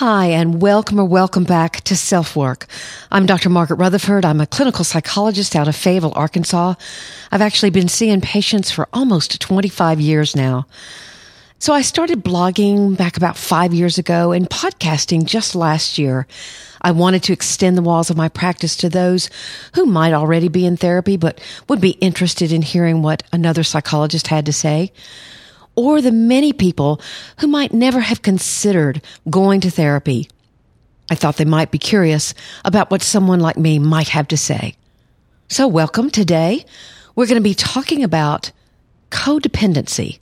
Hi, and welcome or welcome back to Self Work. I'm Dr. Margaret Rutherford. I'm a clinical psychologist out of Fayetteville, Arkansas. I've actually been seeing patients for almost 25 years now. So I started blogging back about five years ago and podcasting just last year. I wanted to extend the walls of my practice to those who might already be in therapy, but would be interested in hearing what another psychologist had to say or the many people who might never have considered going to therapy. I thought they might be curious about what someone like me might have to say. So welcome today. We're going to be talking about codependency.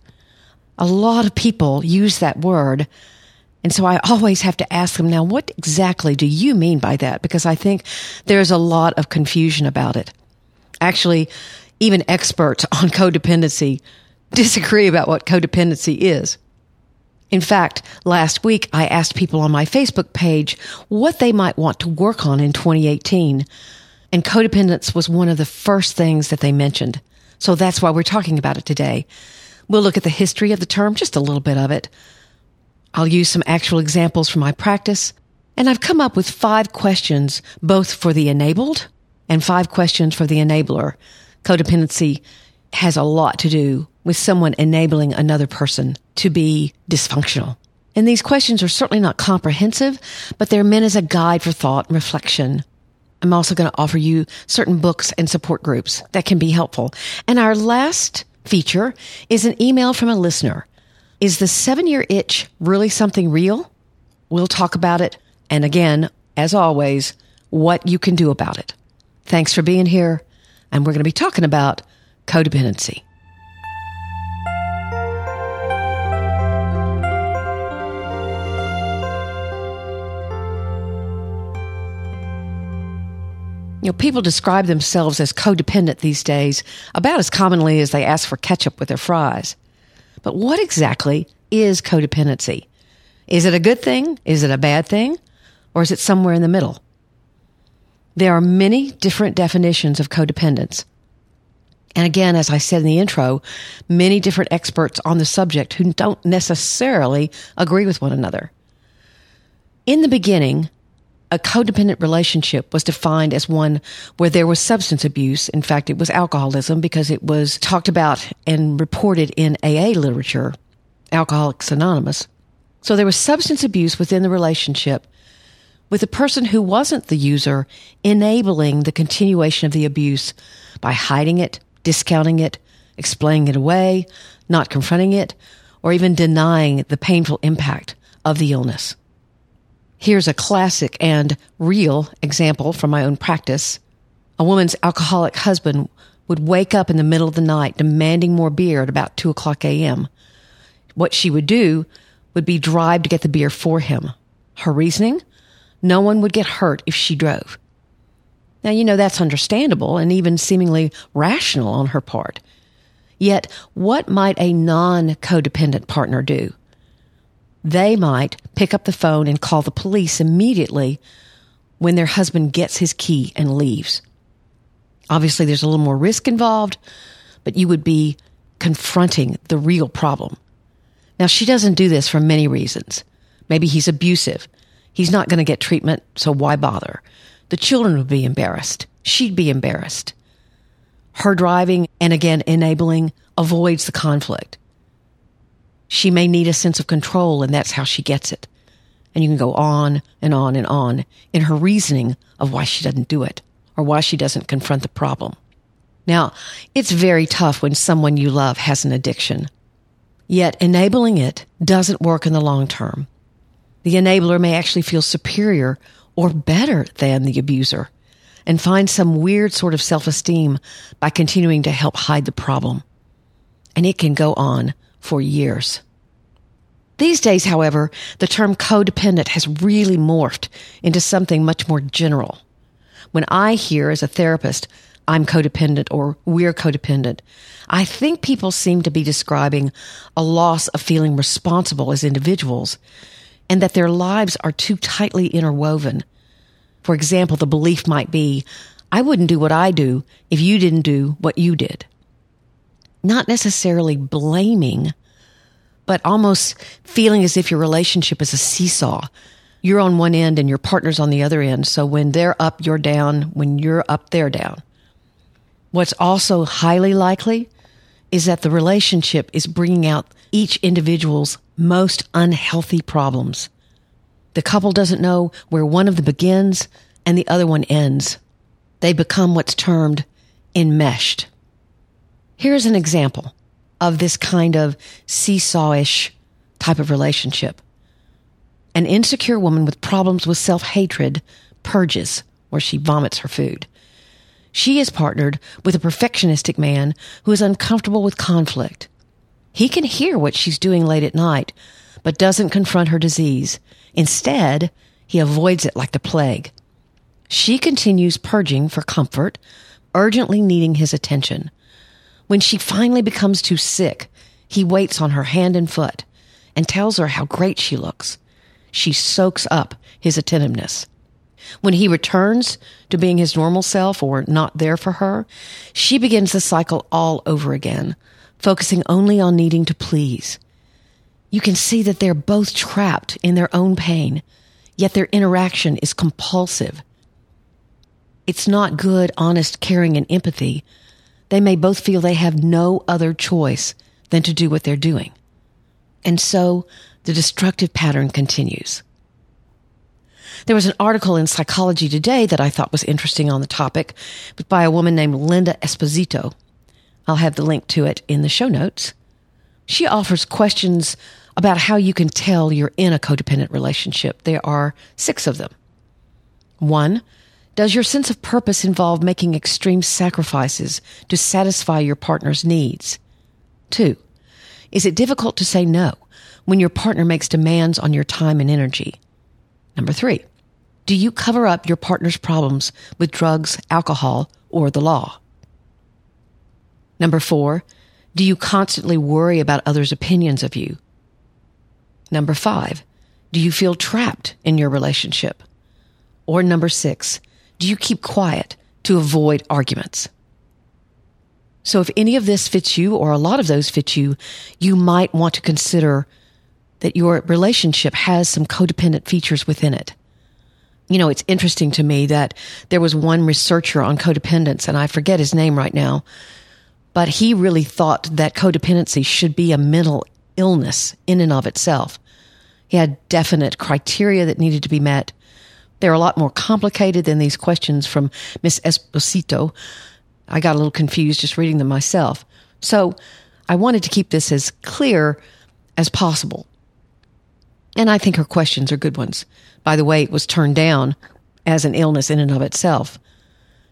A lot of people use that word. And so I always have to ask them now, what exactly do you mean by that? Because I think there's a lot of confusion about it. Actually, even experts on codependency disagree about what codependency is. In fact, last week I asked people on my Facebook page what they might want to work on in 2018. And codependence was one of the first things that they mentioned. So that's why we're talking about it today. We'll look at the history of the term, just a little bit of it. I'll use some actual examples from my practice. And I've come up with five questions, both for the enabled and five questions for the enabler. Codependency has a lot to do with someone enabling another person to be dysfunctional. And these questions are certainly not comprehensive, but they're meant as a guide for thought and reflection. I'm also going to offer you certain books and support groups that can be helpful. And our last feature is an email from a listener. Is the seven year itch really something real? We'll talk about it. And again, as always, what you can do about it. Thanks for being here. And we're going to be talking about codependency. You know, people describe themselves as codependent these days about as commonly as they ask for ketchup with their fries. But what exactly is codependency? Is it a good thing? Is it a bad thing? Or is it somewhere in the middle? There are many different definitions of codependence. And again, as I said in the intro, many different experts on the subject who don't necessarily agree with one another. In the beginning, a codependent relationship was defined as one where there was substance abuse. In fact, it was alcoholism because it was talked about and reported in AA literature, Alcoholics Anonymous. So there was substance abuse within the relationship with the person who wasn't the user enabling the continuation of the abuse by hiding it, discounting it, explaining it away, not confronting it, or even denying the painful impact of the illness. Here's a classic and real example from my own practice. A woman's alcoholic husband would wake up in the middle of the night demanding more beer at about 2 o'clock a.m. What she would do would be drive to get the beer for him. Her reasoning? No one would get hurt if she drove. Now, you know, that's understandable and even seemingly rational on her part. Yet, what might a non codependent partner do? They might pick up the phone and call the police immediately when their husband gets his key and leaves. Obviously, there's a little more risk involved, but you would be confronting the real problem. Now, she doesn't do this for many reasons. Maybe he's abusive. He's not going to get treatment, so why bother? The children would be embarrassed. She'd be embarrassed. Her driving and again enabling avoids the conflict. She may need a sense of control, and that's how she gets it. And you can go on and on and on in her reasoning of why she doesn't do it or why she doesn't confront the problem. Now, it's very tough when someone you love has an addiction. Yet enabling it doesn't work in the long term. The enabler may actually feel superior or better than the abuser and find some weird sort of self-esteem by continuing to help hide the problem. And it can go on for years. These days, however, the term codependent has really morphed into something much more general. When I hear as a therapist I'm codependent or we're codependent. I think people seem to be describing a loss of feeling responsible as individuals and that their lives are too tightly interwoven. For example, the belief might be, I wouldn't do what I do if you didn't do what you did. Not necessarily blaming, but almost feeling as if your relationship is a seesaw. You're on one end and your partner's on the other end. So when they're up, you're down. When you're up, they're down. What's also highly likely is that the relationship is bringing out each individual's most unhealthy problems. The couple doesn't know where one of them begins and the other one ends. They become what's termed enmeshed. Here's an example of this kind of seesawish type of relationship. An insecure woman with problems with self hatred purges, where she vomits her food. She is partnered with a perfectionistic man who is uncomfortable with conflict. He can hear what she's doing late at night, but doesn't confront her disease. Instead, he avoids it like the plague. She continues purging for comfort, urgently needing his attention. When she finally becomes too sick, he waits on her hand and foot and tells her how great she looks. She soaks up his attentiveness. When he returns to being his normal self or not there for her, she begins the cycle all over again, focusing only on needing to please. You can see that they're both trapped in their own pain, yet their interaction is compulsive. It's not good, honest caring and empathy. They may both feel they have no other choice than to do what they're doing. And so the destructive pattern continues. There was an article in Psychology Today that I thought was interesting on the topic, but by a woman named Linda Esposito. I'll have the link to it in the show notes. She offers questions about how you can tell you're in a codependent relationship. There are six of them. One, does your sense of purpose involve making extreme sacrifices to satisfy your partner's needs? Two, is it difficult to say no when your partner makes demands on your time and energy? Number three, do you cover up your partner's problems with drugs, alcohol, or the law? Number four, do you constantly worry about others' opinions of you? Number five, do you feel trapped in your relationship? Or number six, do you keep quiet to avoid arguments? So if any of this fits you or a lot of those fit you, you might want to consider that your relationship has some codependent features within it. You know, it's interesting to me that there was one researcher on codependence, and I forget his name right now, but he really thought that codependency should be a mental illness in and of itself. He had definite criteria that needed to be met. They're a lot more complicated than these questions from Miss Esposito. I got a little confused just reading them myself. So I wanted to keep this as clear as possible. And I think her questions are good ones. By the way, it was turned down as an illness in and of itself.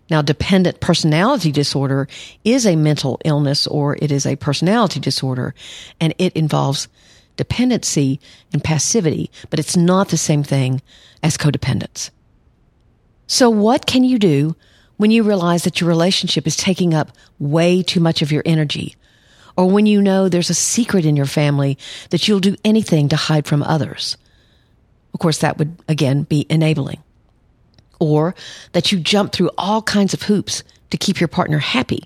Now, dependent personality disorder is a mental illness or it is a personality disorder and it involves dependency and passivity, but it's not the same thing as codependence. So what can you do when you realize that your relationship is taking up way too much of your energy or when you know there's a secret in your family that you'll do anything to hide from others. Of course, that would again be enabling. Or that you jump through all kinds of hoops to keep your partner happy,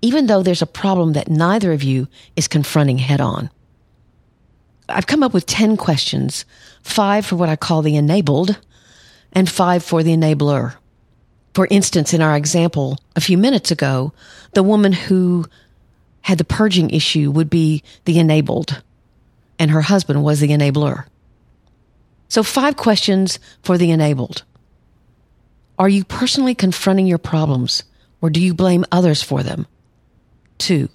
even though there's a problem that neither of you is confronting head on. I've come up with 10 questions, five for what I call the enabled and five for the enabler. For instance, in our example a few minutes ago, the woman who had the purging issue would be the enabled, and her husband was the enabler. So, five questions for the enabled. Are you personally confronting your problems, or do you blame others for them? Two,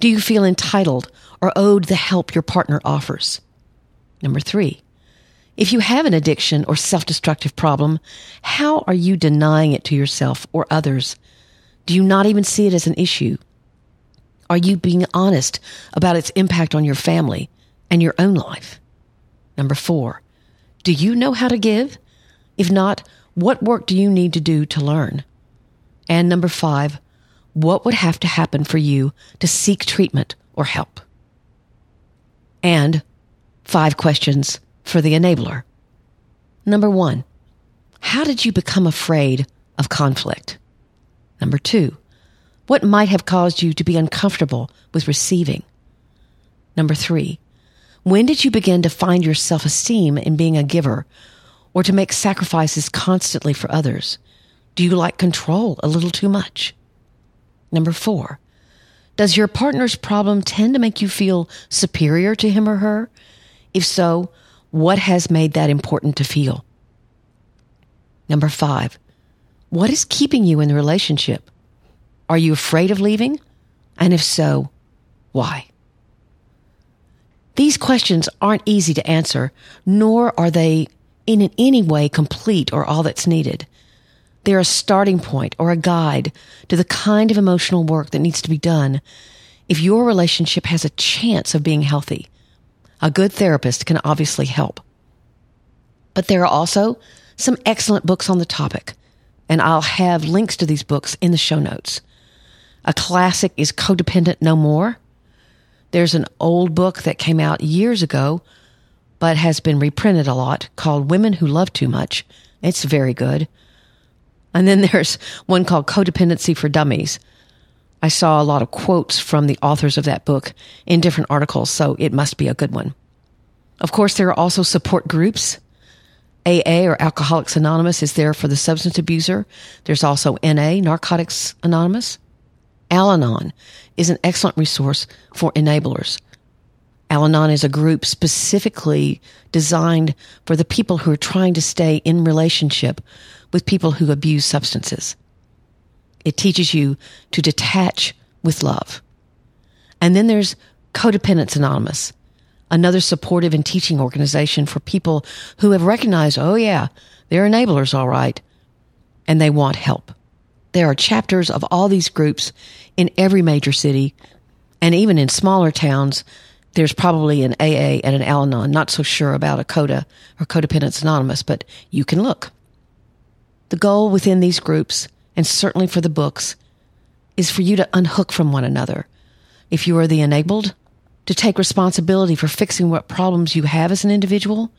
do you feel entitled or owed the help your partner offers? Number three, if you have an addiction or self destructive problem, how are you denying it to yourself or others? Do you not even see it as an issue? Are you being honest about its impact on your family and your own life? Number four, do you know how to give? If not, what work do you need to do to learn? And number five, what would have to happen for you to seek treatment or help? And five questions for the enabler. Number one, how did you become afraid of conflict? Number two, what might have caused you to be uncomfortable with receiving? Number three, when did you begin to find your self esteem in being a giver or to make sacrifices constantly for others? Do you like control a little too much? Number four, does your partner's problem tend to make you feel superior to him or her? If so, what has made that important to feel? Number five, what is keeping you in the relationship? Are you afraid of leaving? And if so, why? These questions aren't easy to answer, nor are they in any way complete or all that's needed. They're a starting point or a guide to the kind of emotional work that needs to be done if your relationship has a chance of being healthy. A good therapist can obviously help. But there are also some excellent books on the topic, and I'll have links to these books in the show notes. A classic is Codependent No More. There's an old book that came out years ago, but has been reprinted a lot called Women Who Love Too Much. It's very good. And then there's one called Codependency for Dummies. I saw a lot of quotes from the authors of that book in different articles, so it must be a good one. Of course, there are also support groups. AA or Alcoholics Anonymous is there for the substance abuser. There's also NA, Narcotics Anonymous. Al Anon is an excellent resource for enablers. Al Anon is a group specifically designed for the people who are trying to stay in relationship with people who abuse substances. It teaches you to detach with love. And then there's Codependence Anonymous, another supportive and teaching organization for people who have recognized, oh yeah, they're enablers all right, and they want help. There are chapters of all these groups in every major city, and even in smaller towns, there's probably an AA and an Al Anon. Not so sure about a CODA or Codependence Anonymous, but you can look. The goal within these groups, and certainly for the books, is for you to unhook from one another. If you are the enabled, to take responsibility for fixing what problems you have as an individual.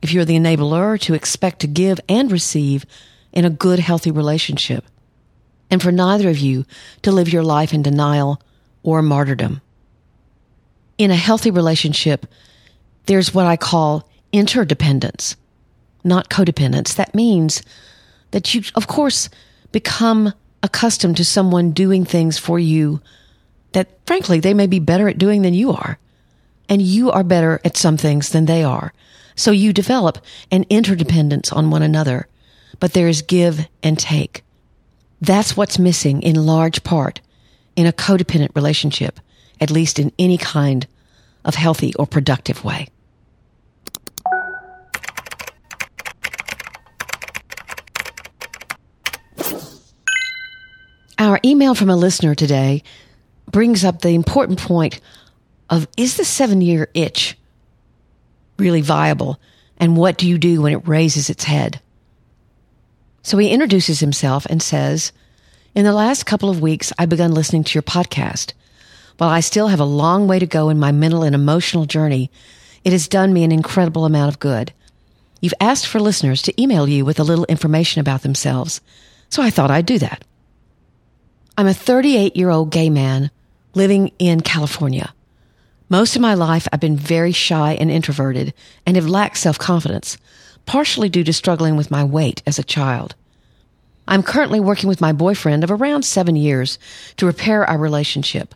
If you're the enabler, to expect to give and receive in a good, healthy relationship and for neither of you to live your life in denial or martyrdom. In a healthy relationship, there's what I call interdependence, not codependence. That means that you, of course, become accustomed to someone doing things for you that, frankly, they may be better at doing than you are. And you are better at some things than they are. So you develop an interdependence on one another. But there is give and take. That's what's missing in large part in a codependent relationship, at least in any kind of healthy or productive way. Our email from a listener today brings up the important point of is the seven year itch really viable? And what do you do when it raises its head? So he introduces himself and says, In the last couple of weeks, I've begun listening to your podcast. While I still have a long way to go in my mental and emotional journey, it has done me an incredible amount of good. You've asked for listeners to email you with a little information about themselves, so I thought I'd do that. I'm a 38 year old gay man living in California. Most of my life, I've been very shy and introverted and have lacked self confidence partially due to struggling with my weight as a child. I'm currently working with my boyfriend of around seven years to repair our relationship.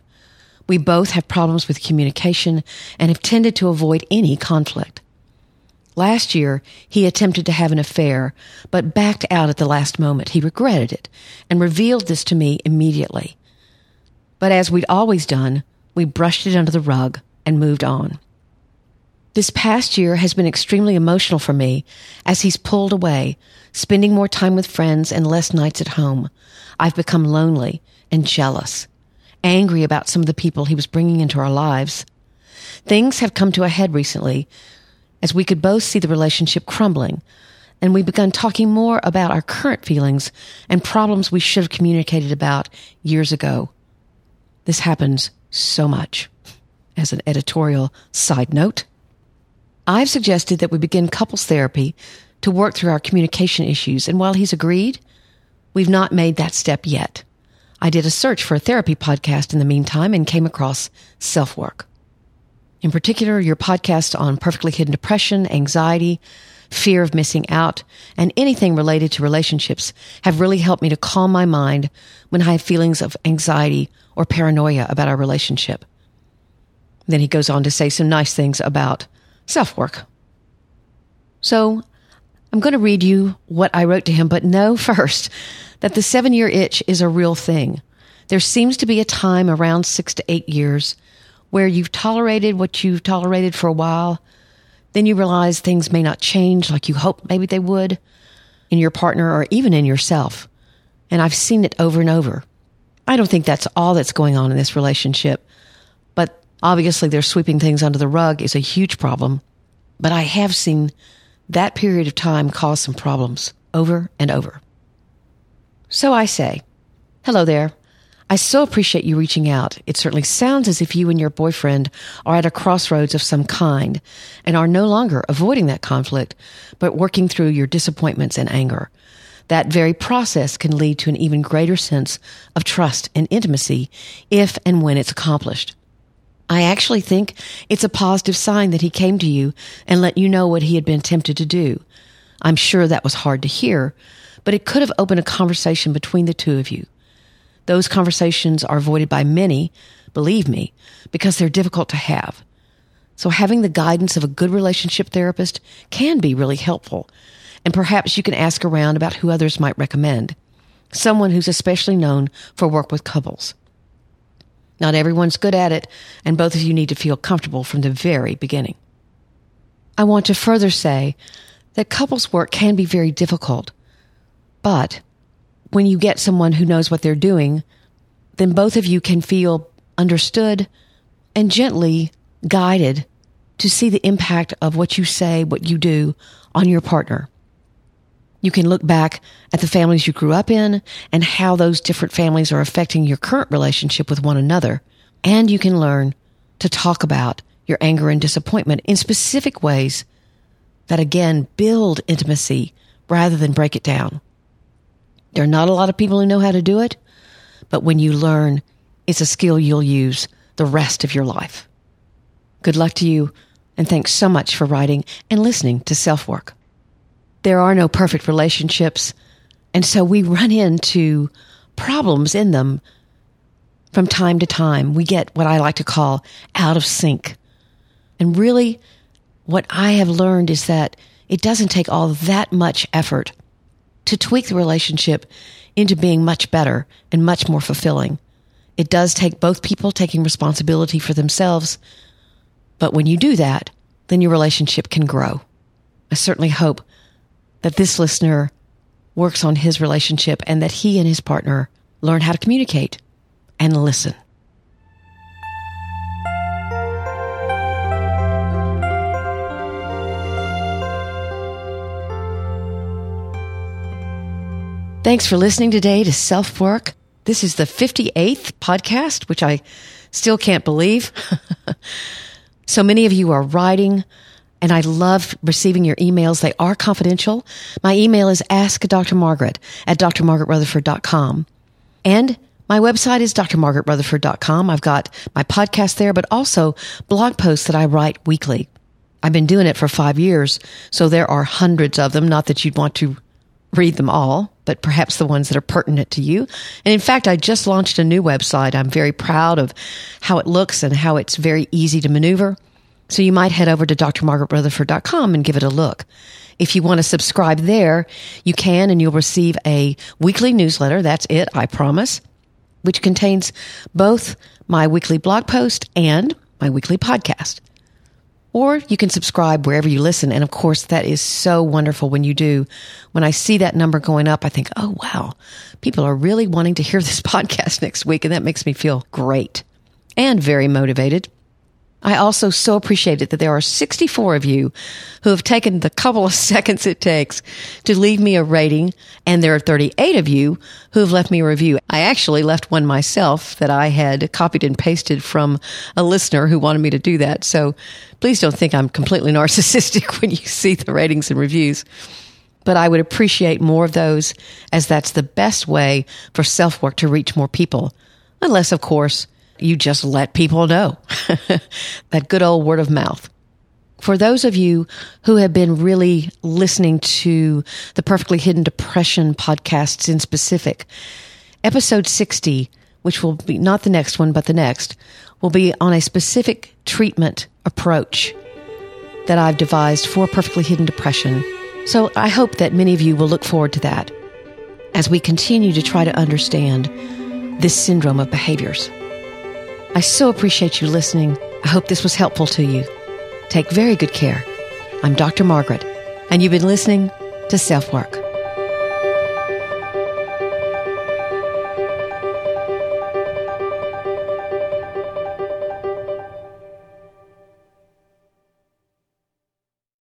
We both have problems with communication and have tended to avoid any conflict. Last year, he attempted to have an affair, but backed out at the last moment. He regretted it and revealed this to me immediately. But as we'd always done, we brushed it under the rug and moved on. This past year has been extremely emotional for me as he's pulled away, spending more time with friends and less nights at home. I've become lonely and jealous, angry about some of the people he was bringing into our lives. Things have come to a head recently as we could both see the relationship crumbling, and we've begun talking more about our current feelings and problems we should have communicated about years ago. This happens so much. As an editorial side note, I've suggested that we begin couples therapy to work through our communication issues, and while he's agreed, we've not made that step yet. I did a search for a therapy podcast in the meantime and came across Self Work. In particular, your podcast on perfectly hidden depression, anxiety, fear of missing out, and anything related to relationships have really helped me to calm my mind when I have feelings of anxiety or paranoia about our relationship. Then he goes on to say some nice things about self work. So I'm going to read you what I wrote to him, but know first that the seven year itch is a real thing. There seems to be a time around six to eight years where you've tolerated what you've tolerated for a while then you realize things may not change like you hoped maybe they would in your partner or even in yourself. And I've seen it over and over. I don't think that's all that's going on in this relationship, but obviously they're sweeping things under the rug is a huge problem. But I have seen that period of time caused some problems over and over. So I say, hello there. I so appreciate you reaching out. It certainly sounds as if you and your boyfriend are at a crossroads of some kind and are no longer avoiding that conflict, but working through your disappointments and anger. That very process can lead to an even greater sense of trust and intimacy if and when it's accomplished. I actually think it's a positive sign that he came to you and let you know what he had been tempted to do. I'm sure that was hard to hear, but it could have opened a conversation between the two of you. Those conversations are avoided by many, believe me, because they're difficult to have. So having the guidance of a good relationship therapist can be really helpful. And perhaps you can ask around about who others might recommend. Someone who's especially known for work with couples. Not everyone's good at it, and both of you need to feel comfortable from the very beginning. I want to further say that couples work can be very difficult, but when you get someone who knows what they're doing, then both of you can feel understood and gently guided to see the impact of what you say, what you do on your partner. You can look back at the families you grew up in and how those different families are affecting your current relationship with one another. And you can learn to talk about your anger and disappointment in specific ways that again build intimacy rather than break it down. There are not a lot of people who know how to do it, but when you learn, it's a skill you'll use the rest of your life. Good luck to you, and thanks so much for writing and listening to Self Work. There are no perfect relationships, and so we run into problems in them from time to time. We get what I like to call out of sync. And really, what I have learned is that it doesn't take all that much effort to tweak the relationship into being much better and much more fulfilling. It does take both people taking responsibility for themselves. But when you do that, then your relationship can grow. I certainly hope that this listener works on his relationship and that he and his partner learn how to communicate and listen. Thanks for listening today to Self Work. This is the 58th podcast, which I still can't believe. so many of you are writing, and I love receiving your emails. They are confidential. My email is askdrmargaret at drmargaretrutherford.com. And my website is drmargaretrutherford.com. I've got my podcast there, but also blog posts that I write weekly. I've been doing it for five years, so there are hundreds of them. Not that you'd want to read them all, but perhaps the ones that are pertinent to you. And in fact, I just launched a new website. I'm very proud of how it looks and how it's very easy to maneuver. So you might head over to drmargaretrutherford.com and give it a look. If you want to subscribe there, you can and you'll receive a weekly newsletter. That's it, I promise, which contains both my weekly blog post and my weekly podcast. Or you can subscribe wherever you listen. And of course, that is so wonderful when you do. When I see that number going up, I think, oh, wow, people are really wanting to hear this podcast next week. And that makes me feel great and very motivated. I also so appreciate it that there are 64 of you who have taken the couple of seconds it takes to leave me a rating, and there are 38 of you who have left me a review. I actually left one myself that I had copied and pasted from a listener who wanted me to do that. So please don't think I'm completely narcissistic when you see the ratings and reviews. But I would appreciate more of those as that's the best way for self work to reach more people. Unless, of course, you just let people know. that good old word of mouth. For those of you who have been really listening to the Perfectly Hidden Depression podcasts in specific, episode 60, which will be not the next one, but the next, will be on a specific treatment approach that I've devised for perfectly hidden depression. So I hope that many of you will look forward to that as we continue to try to understand this syndrome of behaviors. I so appreciate you listening. I hope this was helpful to you. Take very good care. I'm Dr. Margaret, and you've been listening to Self Work.